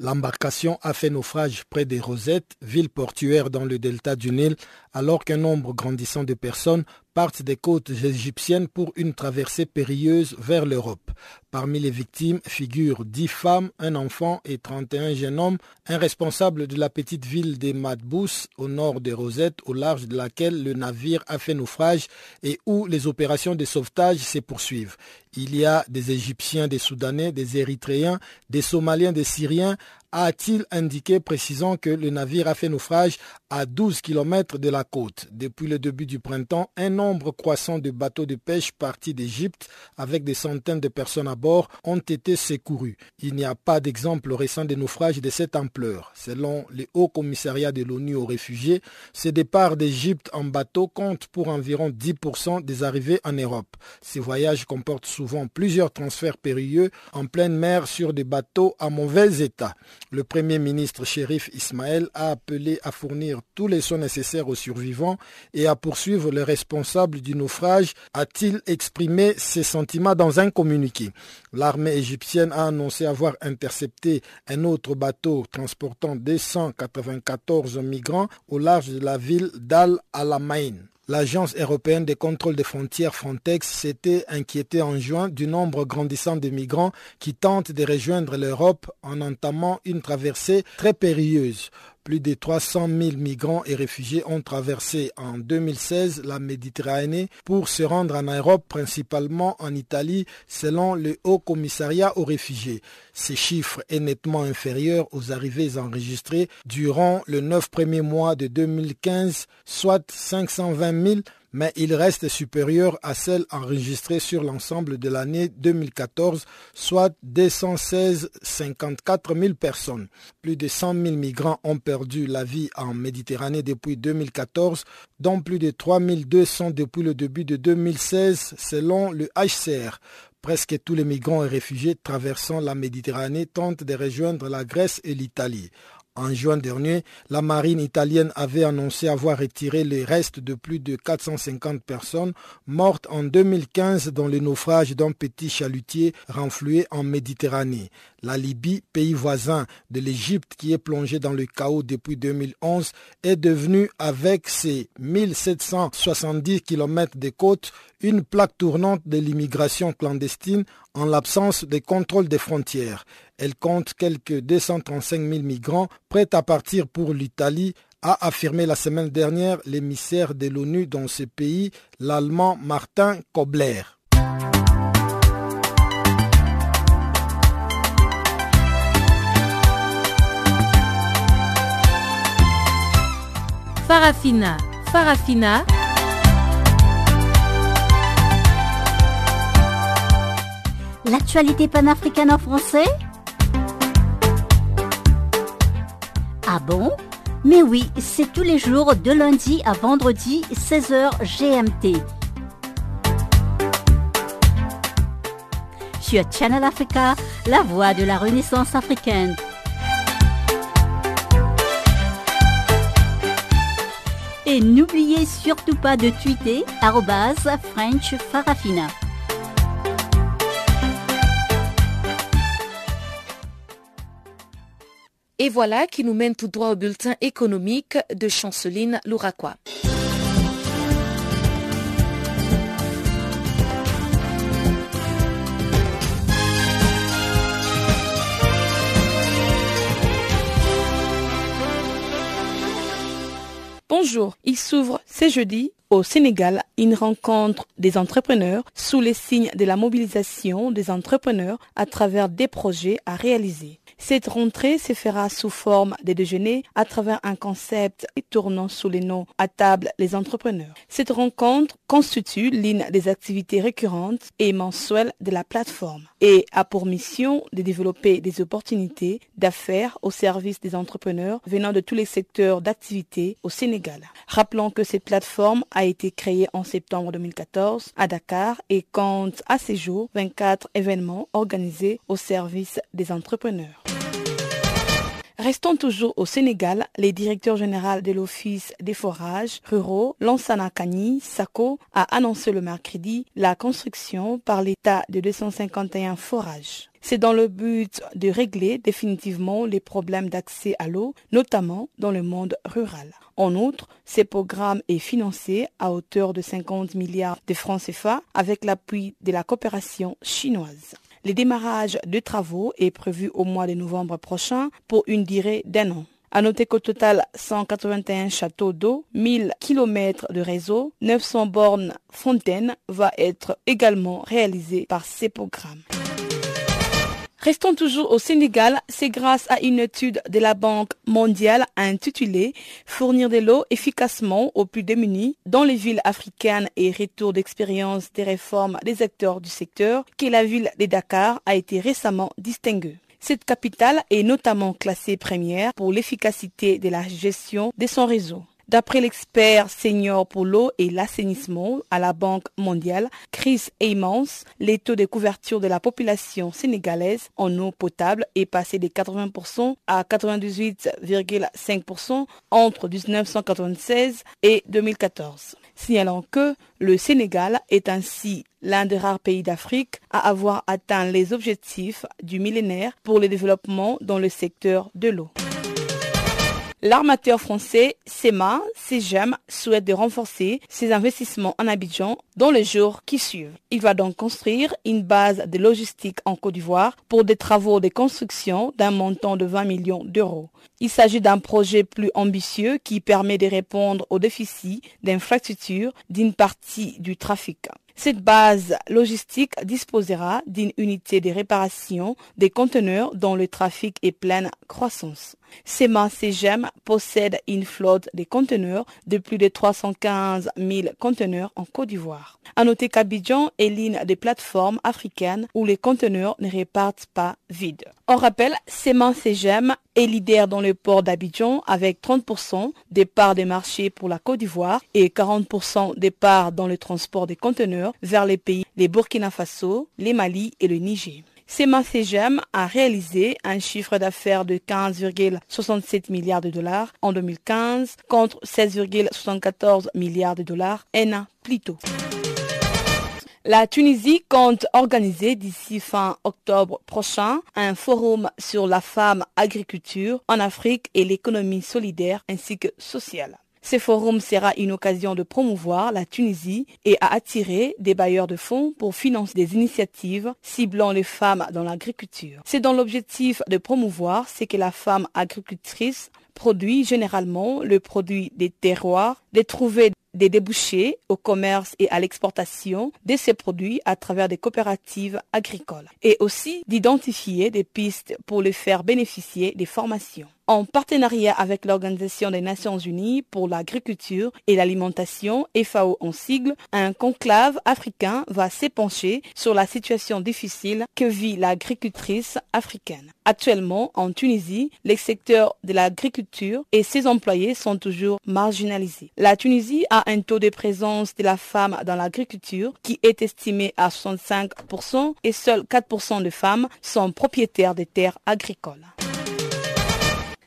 L'embarcation a fait naufrage près des Rosettes, ville portuaire dans le delta du Nil, alors qu'un nombre grandissant de personnes partent des côtes égyptiennes pour une traversée périlleuse vers l'Europe. Parmi les victimes figurent 10 femmes, un enfant et 31 jeunes hommes, un responsable de la petite ville des Madbous au nord des Rosettes, au large de laquelle le navire a fait naufrage et où les opérations de sauvetage se poursuivent. Il y a des Égyptiens, des Soudanais, des Érythréens, des Somaliens, des Syriens, a-t-il indiqué précisant que le navire a fait naufrage à 12 km de la côte. Depuis le début du printemps, un nombre croissant de bateaux de pêche partis d'Égypte avec des centaines de personnes à bord ont été secourus. Il n'y a pas d'exemple récent de naufrage de cette ampleur. Selon le Haut Commissariat de l'ONU aux réfugiés, ces départs d'Égypte en bateau comptent pour environ 10% des arrivées en Europe. Ces voyages comportent souvent plusieurs transferts périlleux en pleine mer sur des bateaux à mauvais état. Le Premier ministre Shérif Ismaël a appelé à fournir tous les soins nécessaires aux survivants et à poursuivre les responsables du naufrage, a-t-il exprimé ses sentiments dans un communiqué. L'armée égyptienne a annoncé avoir intercepté un autre bateau transportant 294 migrants au large de la ville d'Al-Alamein. L'Agence européenne de contrôle des frontières Frontex s'était inquiétée en juin du nombre grandissant de migrants qui tentent de rejoindre l'Europe en entamant une traversée très périlleuse. Plus de 300 000 migrants et réfugiés ont traversé en 2016 la Méditerranée pour se rendre en Europe, principalement en Italie, selon le Haut Commissariat aux réfugiés. Ce chiffre est nettement inférieur aux arrivées enregistrées durant les neuf premiers mois de 2015, soit 520 000 mais il reste supérieur à celle enregistrée sur l'ensemble de l'année 2014, soit 216 54 000 personnes. Plus de 100 000 migrants ont perdu la vie en Méditerranée depuis 2014, dont plus de 3 200 depuis le début de 2016, selon le HCR. Presque tous les migrants et réfugiés traversant la Méditerranée tentent de rejoindre la Grèce et l'Italie. En juin dernier, la marine italienne avait annoncé avoir retiré les restes de plus de 450 personnes mortes en 2015 dans le naufrage d'un petit chalutier renfloué en Méditerranée. La Libye, pays voisin de l'Égypte qui est plongé dans le chaos depuis 2011, est devenue avec ses 1770 km de côtes une plaque tournante de l'immigration clandestine en l'absence de contrôle des frontières. Elle compte quelques 235 000 migrants prêts à partir pour l'Italie, a affirmé la semaine dernière l'émissaire de l'ONU dans ce pays, l'Allemand Martin Kobler. Farafina, Farafina. L'actualité panafricaine en français Ah bon? Mais oui, c'est tous les jours de lundi à vendredi 16h GMT. Sur Channel Africa, la voix de la Renaissance africaine. Et n'oubliez surtout pas de tweeter French Farafina. Et voilà qui nous mène tout droit au bulletin économique de Chanceline Louraquois. Bonjour, il s'ouvre ce jeudi au Sénégal une rencontre des entrepreneurs sous les signes de la mobilisation des entrepreneurs à travers des projets à réaliser. Cette rentrée se fera sous forme de déjeuner à travers un concept tournant sous les noms à table les entrepreneurs. Cette rencontre constitue l'une des activités récurrentes et mensuelles de la plateforme et a pour mission de développer des opportunités d'affaires au service des entrepreneurs venant de tous les secteurs d'activité au Sénégal. Rappelons que cette plateforme a été créée en septembre 2014 à Dakar et compte à ce jour 24 événements organisés au service des entrepreneurs. Restons toujours au Sénégal, les directeurs généraux de l'Office des forages ruraux, Lansana Kani Sako, a annoncé le mercredi la construction par l'État de 251 forages. C'est dans le but de régler définitivement les problèmes d'accès à l'eau, notamment dans le monde rural. En outre, ce programme est financé à hauteur de 50 milliards de francs CFA avec l'appui de la coopération chinoise. Le démarrage de travaux est prévu au mois de novembre prochain pour une durée d'un an. À noter qu'au total, 181 châteaux d'eau, 1000 km de réseau, 900 bornes fontaines va être également réalisé par ces programmes. Restons toujours au Sénégal, c'est grâce à une étude de la Banque mondiale intitulée Fournir de l'eau efficacement aux plus démunis dans les villes africaines et retour d'expérience des réformes des acteurs du secteur que la ville de Dakar a été récemment distinguée. Cette capitale est notamment classée première pour l'efficacité de la gestion de son réseau. D'après l'expert senior pour l'eau et l'assainissement à la Banque mondiale, Chris Aymans, les taux de couverture de la population sénégalaise en eau potable est passé de 80% à 98,5% entre 1996 et 2014. Signalant que le Sénégal est ainsi l'un des rares pays d'Afrique à avoir atteint les objectifs du millénaire pour le développement dans le secteur de l'eau. L'armateur français SEMA, CEGEM, souhaite de renforcer ses investissements en Abidjan dans les jours qui suivent. Il va donc construire une base de logistique en Côte d'Ivoire pour des travaux de construction d'un montant de 20 millions d'euros. Il s'agit d'un projet plus ambitieux qui permet de répondre aux déficits d'infrastructure d'une partie du trafic. Cette base logistique disposera d'une unité de réparation des conteneurs dont le trafic est pleine croissance. SEMA CGM possède une flotte de conteneurs de plus de 315 000 conteneurs en Côte d'Ivoire. À noter qu'Abidjan est l'une des plateformes africaines où les conteneurs ne repartent pas vides. On rappelle, SEMA CGM est leader dans le port d'Abidjan avec 30% des parts des marchés pour la Côte d'Ivoire et 40% des parts dans le transport des conteneurs vers les pays les Burkina Faso, les Mali et le Niger. SEMA CGM a réalisé un chiffre d'affaires de 15,67 milliards de dollars en 2015 contre 16,74 milliards de dollars un an plus tôt. La Tunisie compte organiser d'ici fin octobre prochain un forum sur la femme agriculture en Afrique et l'économie solidaire ainsi que sociale. Ce forum sera une occasion de promouvoir la Tunisie et à attirer des bailleurs de fonds pour financer des initiatives ciblant les femmes dans l'agriculture. C'est dans l'objectif de promouvoir ce que la femme agricultrice produit généralement le produit des terroirs, de trouver des débouchés au commerce et à l'exportation de ces produits à travers des coopératives agricoles et aussi d'identifier des pistes pour les faire bénéficier des formations. En partenariat avec l'Organisation des Nations Unies pour l'agriculture et l'alimentation, FAO en sigle, un conclave africain va s'épancher sur la situation difficile que vit l'agricultrice africaine. Actuellement, en Tunisie, les secteurs de l'agriculture et ses employés sont toujours marginalisés. La Tunisie a un taux de présence de la femme dans l'agriculture qui est estimé à 65% et seuls 4% de femmes sont propriétaires des terres agricoles.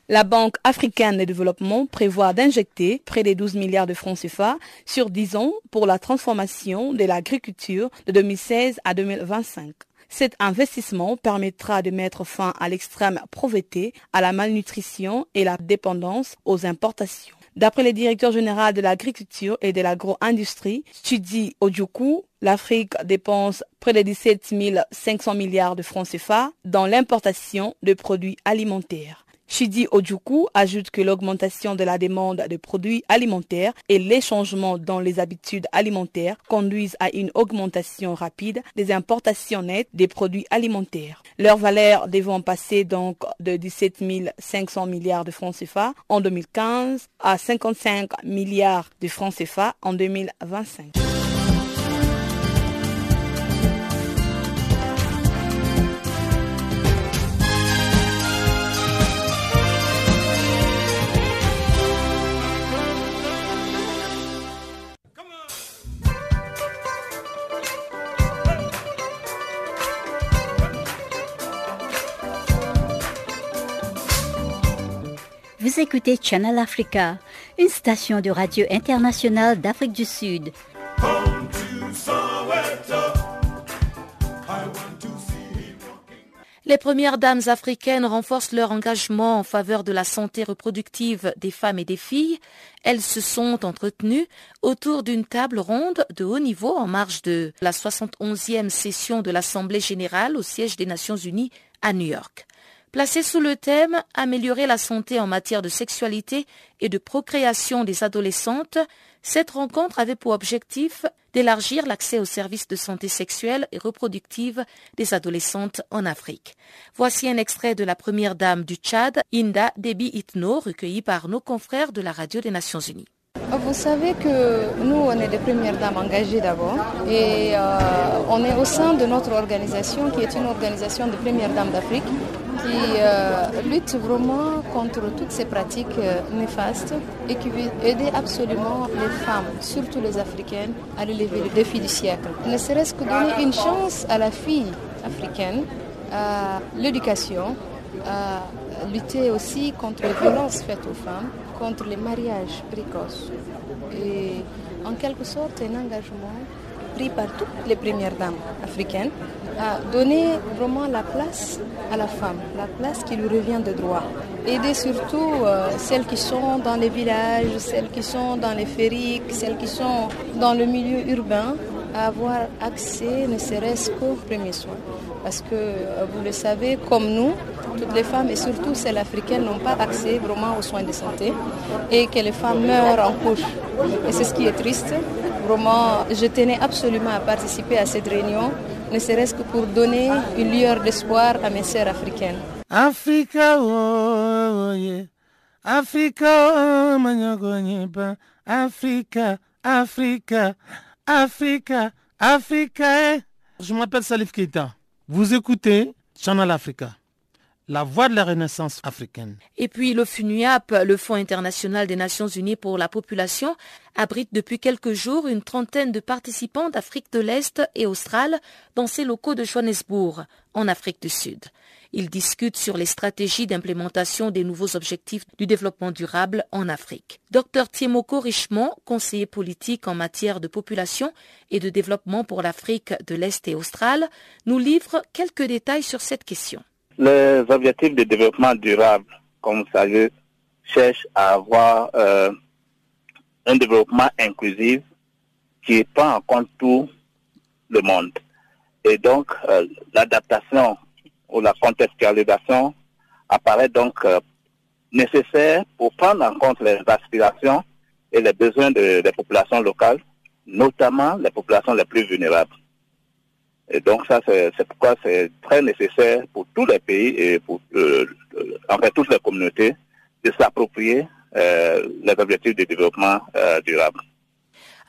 La Banque africaine de développement prévoit d'injecter près de 12 milliards de francs CFA sur 10 ans pour la transformation de l'agriculture de 2016 à 2025. Cet investissement permettra de mettre fin à l'extrême pauvreté, à la malnutrition et la dépendance aux importations. D'après le directeur général de l'agriculture et de l'agro-industrie, Chidi Odjuku, l'Afrique dépense près de 17 500 milliards de francs CFA dans l'importation de produits alimentaires. Shidi Ojuku ajoute que l'augmentation de la demande de produits alimentaires et les changements dans les habitudes alimentaires conduisent à une augmentation rapide des importations nettes des produits alimentaires. Leur valeur devant passer donc de 17 500 milliards de francs CFA en 2015 à 55 milliards de francs CFA en 2025. Vous écoutez Channel Africa, une station de radio internationale d'Afrique du Sud. Les premières dames africaines renforcent leur engagement en faveur de la santé reproductive des femmes et des filles. Elles se sont entretenues autour d'une table ronde de haut niveau en marge de la 71e session de l'Assemblée générale au siège des Nations unies à New York. Placée sous le thème Améliorer la santé en matière de sexualité et de procréation des adolescentes, cette rencontre avait pour objectif d'élargir l'accès aux services de santé sexuelle et reproductive des adolescentes en Afrique. Voici un extrait de la première dame du Tchad, Inda Debi Itno, recueilli par nos confrères de la Radio des Nations Unies. Vous savez que nous, on est des premières dames engagées d'abord et euh, on est au sein de notre organisation qui est une organisation de premières dames d'Afrique qui euh, lutte vraiment contre toutes ces pratiques euh, néfastes et qui veut aider absolument les femmes, surtout les africaines, à relever le défi du siècle. Ne serait-ce que donner une chance à la fille africaine, à l'éducation, à lutter aussi contre les violences faites aux femmes, contre les mariages précoces. Et en quelque sorte, un engagement pris par toutes les premières dames africaines à donner vraiment la place à la femme, la place qui lui revient de droit. Aider surtout euh, celles qui sont dans les villages, celles qui sont dans les fériques, celles qui sont dans le milieu urbain à avoir accès ne serait-ce qu'aux premiers soins. Parce que euh, vous le savez, comme nous, toutes les femmes et surtout celles africaines n'ont pas accès vraiment aux soins de santé et que les femmes meurent en couche. Et c'est ce qui est triste. Vraiment, je tenais absolument à participer à cette réunion, ne serait-ce que pour donner une lueur d'espoir à mes sœurs africaines. Africa, oh, yeah. Africa, oh, Africa, Africa, Africa, Africa. Eh. Je m'appelle Salif Keita. Vous écoutez Channel Africa la voix de la renaissance africaine. Et puis le FUNUAP, le Fonds international des Nations Unies pour la population, abrite depuis quelques jours une trentaine de participants d'Afrique de l'Est et australe dans ses locaux de Johannesburg, en Afrique du Sud. Ils discutent sur les stratégies d'implémentation des nouveaux objectifs du développement durable en Afrique. Dr Tiemoko Richemont, conseiller politique en matière de population et de développement pour l'Afrique de l'Est et australe, nous livre quelques détails sur cette question. Les objectifs de développement durable, comme vous savez, cherchent à avoir euh, un développement inclusif qui prend en compte tout le monde. Et donc, euh, l'adaptation ou la contextualisation apparaît donc euh, nécessaire pour prendre en compte les aspirations et les besoins des populations locales, notamment les populations les plus vulnérables. Et donc ça, c'est pourquoi c'est très nécessaire pour tous les pays et pour euh, euh, en fait toutes les communautés de s'approprier euh, les objectifs de développement durable.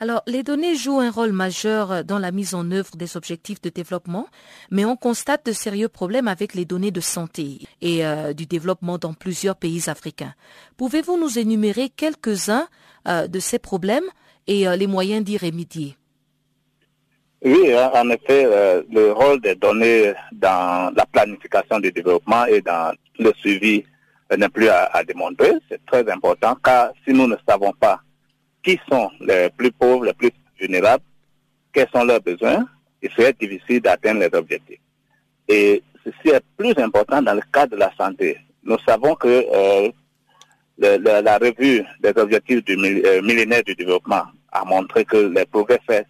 Alors, les données jouent un rôle majeur dans la mise en œuvre des objectifs de développement, mais on constate de sérieux problèmes avec les données de santé et du développement dans plusieurs pays africains. Pouvez-vous nous énumérer quelques-uns de ces problèmes et les moyens d'y remédier? Oui, hein, en effet, euh, le rôle des données dans la planification du développement et dans le suivi euh, n'est plus à, démontrer. C'est très important car si nous ne savons pas qui sont les plus pauvres, les plus vulnérables, quels sont leurs besoins, il serait difficile d'atteindre les objectifs. Et ceci est plus important dans le cadre de la santé. Nous savons que euh, la revue des objectifs du millénaire du développement a montré que les progrès faits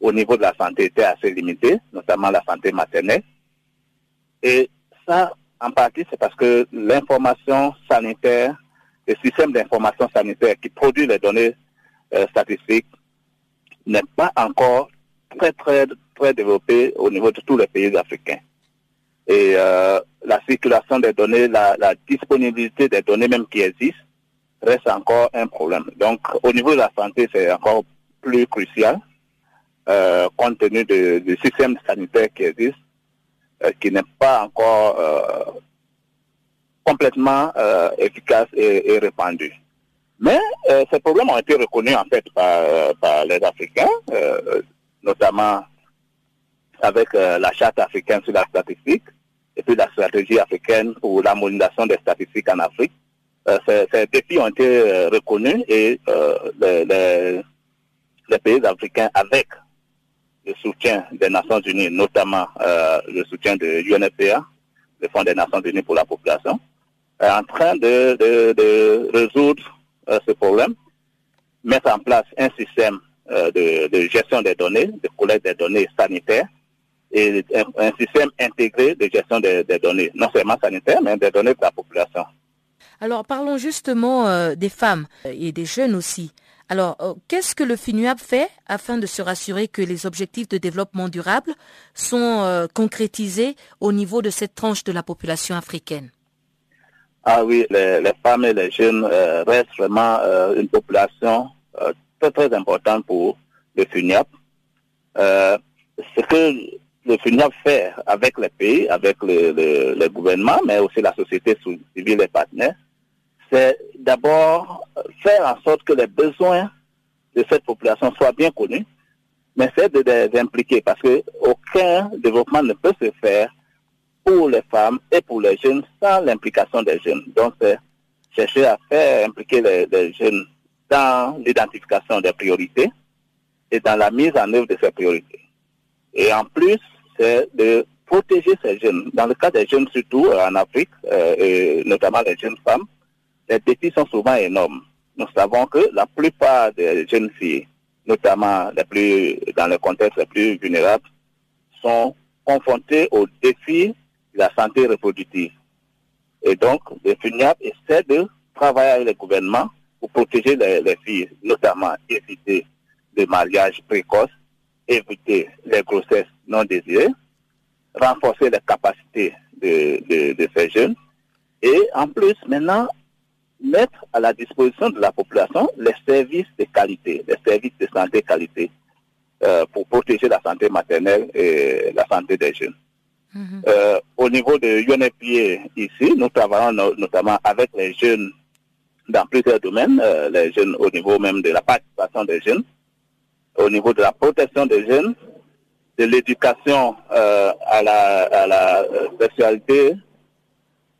au niveau de la santé était assez limité, notamment la santé maternelle. Et ça en partie, c'est parce que l'information sanitaire, le système d'information sanitaire qui produit les données euh, statistiques n'est pas encore très, très, très développé au niveau de tous les pays africains. Et euh, la circulation des données, la, disponibilité des données même qui existent, reste encore un problème. Donc, au niveau de la santé, c'est encore plus crucial, euh, compte tenu du système sanitaire qui existe, euh, qui n'est pas encore euh, complètement efficace et, répandu. Mais ces problèmes ont été reconnus en fait par, les Africains, notamment avec la charte africaine sur la statistique et puis la stratégie africaine pour l'harmonisation des statistiques en Afrique. ces, défis ont été reconnus et les, pays africains avec le soutien des Nations Unies, notamment euh, le soutien de l'UNFPA, le Fonds des Nations Unies pour la population, est en train de, résoudre euh, ce problème, mettre en place un système euh, de, gestion des données, de collecte des données sanitaires, et un, système intégré de gestion des, données, non seulement sanitaires, mais des données de la population. Alors parlons justement des femmes et des jeunes aussi. Alors, euh, qu'est-ce que le FINUAP fait afin de se rassurer que les objectifs de développement durable sont euh, concrétisés au niveau de cette tranche de la population africaine? Ah oui, les, femmes et les jeunes euh, restent vraiment une population très très importante pour le FINUAP. ce que le FINUAP fait avec les pays, avec le, gouvernement, mais aussi la société civile et partenaires, c'est d'abord faire en sorte que les besoins de cette population soient bien connus, mais c'est de les impliquer parce qu'aucun développement ne peut se faire pour les femmes et pour les jeunes sans l'implication des jeunes. Donc, c'est chercher à faire impliquer les, jeunes dans l'identification des priorités et dans la mise en œuvre de ces priorités. Et en plus, c'est de protéger ces jeunes. Dans le cas des jeunes, surtout en Afrique, euh, et notamment les jeunes femmes, les défis sont souvent énormes. Nous savons que la plupart des jeunes filles, notamment dans le contexte les plus vulnérables, sont confrontées aux défis de la santé reproductive. Et donc, le FUNIAP essaie de travailler avec le gouvernement pour protéger les, filles, notamment éviter le mariage précoce, éviter les grossesses non désirées, renforcer les capacités de ces jeunes. Et en plus, maintenant, mettre à la disposition de la population les services de qualité, les services de santé qualité euh, pour protéger la santé maternelle et la santé des jeunes. Mhm. Euh, au niveau de UNFPA ici, nous travaillons notamment avec les jeunes dans plusieurs domaines, euh, les jeunes au niveau même de la participation des jeunes, au niveau de la protection des jeunes, de l'éducation à la, à la sexualité,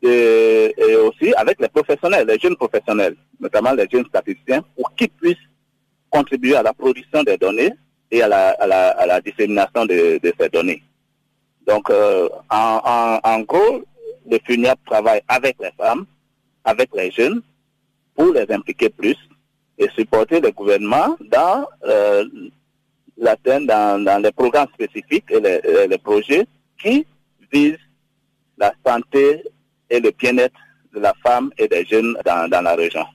et, aussi avec les professionnels, les jeunes professionnels, notamment les jeunes statisticiens, pour qu'ils puissent contribuer à la production des données et à la, à dissémination de, ces données. Donc, euh, en, gros, le FUNIAP travaille avec les femmes, avec les jeunes, pour les impliquer plus et supporter le gouvernement dans euh, dans, dans les programmes spécifiques et les projets qui visent la santé et le bien-être de la femme et des jeunes dans, la région.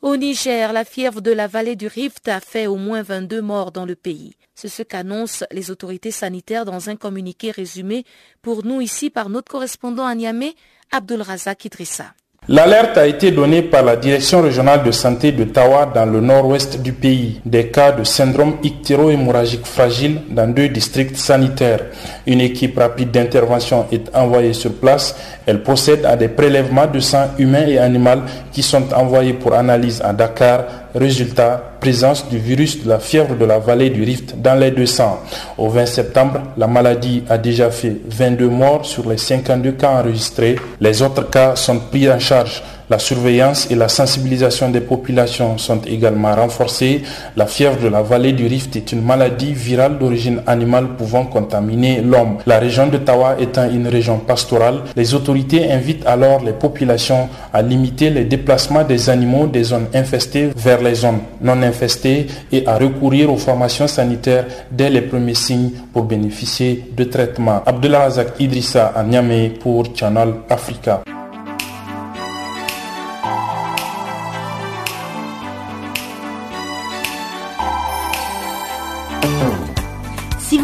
Au Niger, la fièvre de la vallée du Rift a fait au moins 22 morts dans le pays. C'est ce qu'annoncent les autorités sanitaires dans un communiqué résumé pour nous ici par notre correspondant à Niamey, Abdul Razak Idrissa. L'alerte a été donnée par la Direction régionale de santé de Tawa dans le nord-ouest du pays. Des cas de syndrome ictéro-hémorragique fragile dans deux districts sanitaires. Une équipe rapide d'intervention est envoyée sur place. Elle procède à des prélèvements de sang humain et animal qui sont envoyés pour analyse à Dakar Résultat, présence du virus de la fièvre de la vallée du Rift dans les deux sangs. Au 20 septembre, la maladie a déjà fait 22 morts sur les 52 cas enregistrés. Les autres cas sont pris en charge La surveillance et la sensibilisation des populations sont également renforcées. La fièvre de la vallée du Rift est une maladie virale d'origine animale pouvant contaminer l'homme. La région de Tawa étant une région pastorale, les autorités invitent alors les populations à limiter les déplacements des animaux des zones infestées vers les zones non infestées et à recourir aux formations sanitaires dès les premiers signes pour bénéficier de traitements. Abdelazak Idrissa à Niamey pour Channel Africa.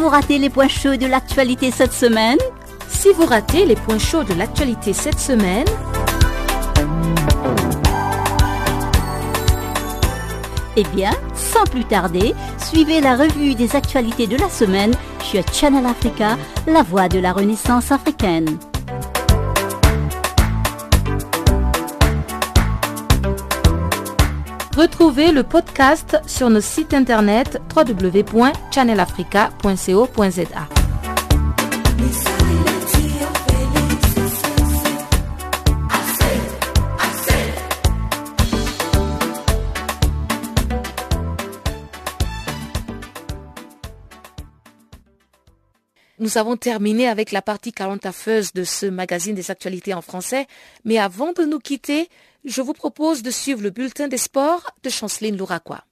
Vous ratez les points chauds de l'actualité cette semaine, si vous ratez les points chauds de l'actualité cette semaine, eh bien, sans plus tarder, suivez la revue des actualités de la semaine sur Channel Africa, la voix de la Renaissance africaine. Retrouvez le podcast sur nos sites internet www.channelafrica.co.za. Nous avons terminé avec la partie 40 affeuse de ce magazine des actualités en français, mais avant de nous quitter, je vous propose de suivre le bulletin des sports de Chanceline Louraquois.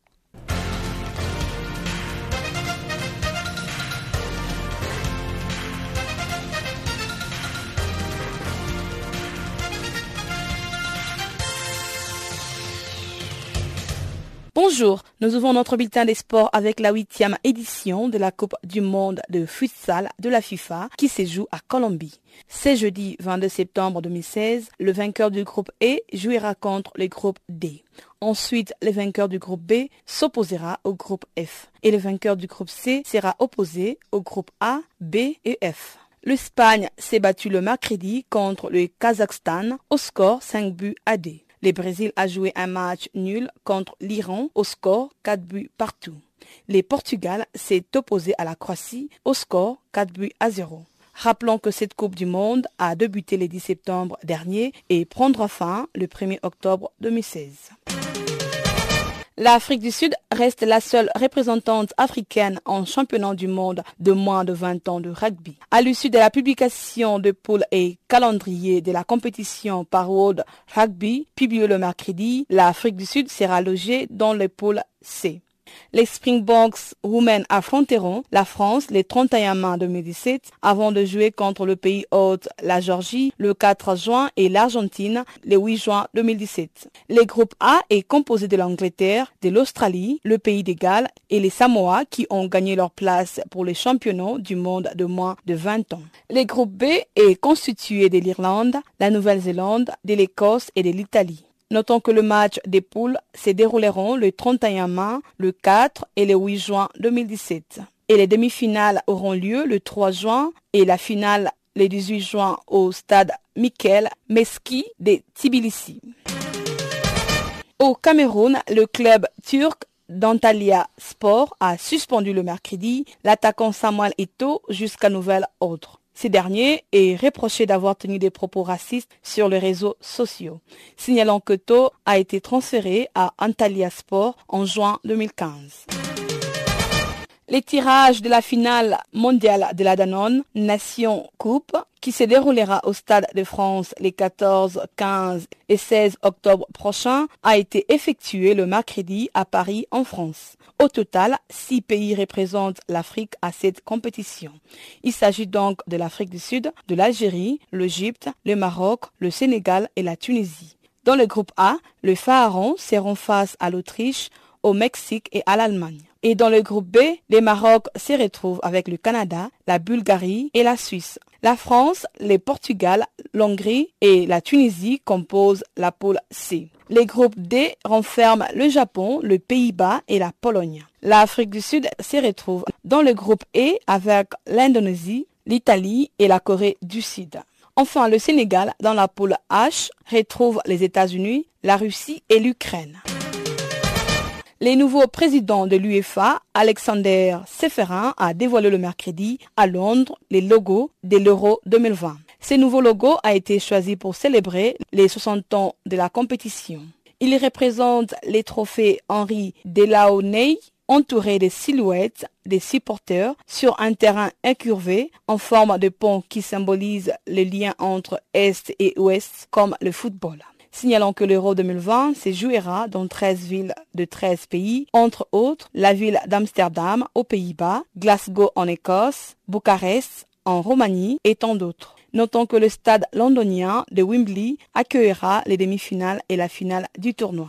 Bonjour, nous ouvrons notre bulletin des sports avec la huitième édition de la Coupe du monde de futsal de la FIFA qui se joue à Colombie. C'est jeudi 22 septembre 2016, le vainqueur du groupe E jouera contre le groupe D. Ensuite, le vainqueur du groupe B s'opposera au groupe F et le vainqueur du groupe C sera opposé au groupe A, B et F. L'Espagne s'est battue le mercredi contre le Kazakhstan au score 5 buts à D. Le Brésil a joué un match nul contre l'Iran au score 4 buts partout. Le Portugal s'est opposé à la Croatie au score 4 buts à 0. Rappelons que cette Coupe du Monde a débuté le 10 septembre dernier et prendra fin le 1er octobre 2016. L'Afrique du Sud reste la seule représentante africaine en championnat du monde de moins de 20 ans de rugby. À l'issue de la publication de poules et calendrier de la compétition par World Rugby, publié le mercredi, l'Afrique du Sud sera logée dans le pôle C. Les Springboks roumains affronteront la France le 31 mai 2017 avant de jouer contre le pays hôte, la Géorgie, le 4 juin et l'Argentine le 8 juin 2017. Le groupe A est composé de l'Angleterre, de l'Australie, le pays des Galles et les Samoa qui ont gagné leur place pour les championnats du monde de moins de 20 ans. Le groupe B est constitué de l'Irlande, la Nouvelle-Zélande, de l'Écosse et de l'Italie. Notons que le match des poules se dérouleront le 31 mai, le 4 et le 8 juin 2017. Et les demi-finales auront lieu le 3 juin et la finale le 18 juin au stade Mikel Meski de Tbilissi. Au Cameroun, le club turc d'Antalya Sport a suspendu le mercredi l'attaquant Samuel Eto'o jusqu'à nouvel ordre. Ce dernier est reproché d'avoir tenu des propos racistes sur les réseaux sociaux, signalant que To a été transféré à Antalya Sport en juin 2015. Les tirages de la finale mondiale de la Danone Nation Coupe qui se déroulera au Stade de France les 14, 15 et 16 octobre prochains a été effectué le mercredi à Paris en France. Au total, six pays représentent l'Afrique à cette compétition. Il s'agit donc de l'Afrique du Sud, de l'Algérie, l'Égypte, le Maroc, le Sénégal et la Tunisie. Dans le groupe A, le Pharaon seront face à l'Autriche, au Mexique et à l'Allemagne. Et dans le groupe B, les Maroc se retrouvent avec le Canada, la Bulgarie et la Suisse. La France, le Portugal, l'Hongrie et la Tunisie composent la pôle C. Les groupes D renferment le Japon, le Pays-Bas et la Pologne. L'Afrique du Sud se retrouve dans le groupe E avec l'Indonésie, l'Italie et la Corée du Sud. Enfin, le Sénégal, dans la pôle H, retrouve les États-Unis, la Russie et l'Ukraine. Les nouveaux présidents de l'UEFA, Alexander Seferin, a dévoilé le mercredi à Londres les logos de l'Euro 2020. Ce nouveau logo a été choisi pour célébrer les 60 ans de la compétition. Il représente les trophées Henri Delaunay entouré des silhouettes des supporters sur un terrain incurvé en forme de pont qui symbolise le lien entre Est et Ouest comme le football. Signalons que l'Euro 2020 se jouera dans 13 villes de 13 pays, entre autres la ville d'Amsterdam aux Pays-Bas, Glasgow en Écosse, Bucarest en Roumanie et tant d'autres. Notons que le stade londonien de Wembley accueillera les demi-finales et la finale du tournoi.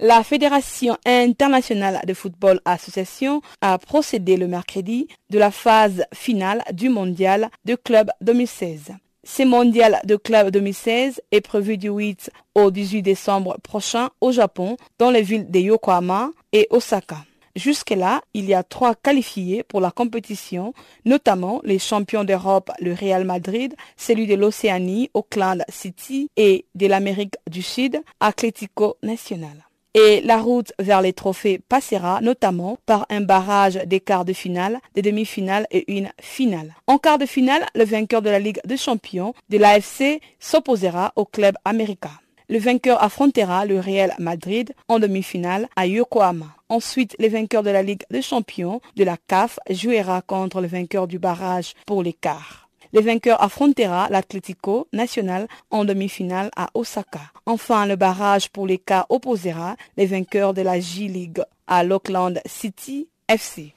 La Fédération internationale de football association a procédé le mercredi de la phase finale du mondial de club 2016. Ce mondial de club 2016 est prévu du 8 au 18 décembre prochain au Japon, dans les villes de Yokohama et Osaka. Jusque-là, il y a trois qualifiés pour la compétition, notamment les champions d'Europe, le Real Madrid, celui de l'Océanie, Auckland City et de l'Amérique du Sud, Atlético Nacional et la route vers les trophées passera notamment par un barrage des quarts de finale, des demi-finales et une finale. En quart de finale, le vainqueur de la Ligue des champions de l'AFC s'opposera au club américain. Le vainqueur affrontera le Real Madrid en demi-finale à Yokohama. Ensuite, le vainqueur de la Ligue des champions de la CAF jouera contre le vainqueur du barrage pour les quarts. Le vainqueur affrontera l'Atlético Nacional en demi-finale à Osaka. Enfin, le barrage pour les cas opposera les vainqueurs de la J-League à l'Auckland City FC.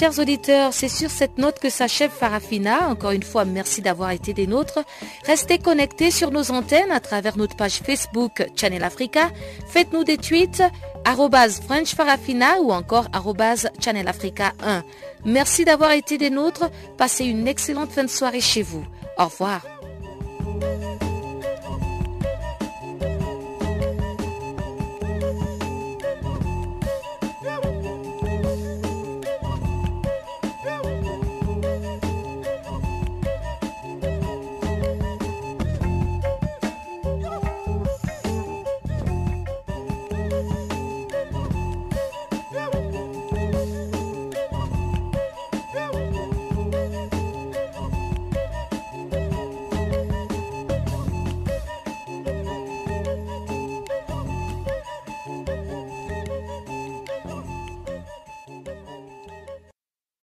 Chers auditeurs, c'est sur cette note que s'achève Farafina. Encore une fois, merci d'avoir été des nôtres. Restez connectés sur nos antennes à travers notre page Facebook Channel Africa. Faites-nous des tweets French Farafina ou encore Channel Africa 1. Merci d'avoir été des nôtres. Passez une excellente fin de soirée chez vous. Au revoir.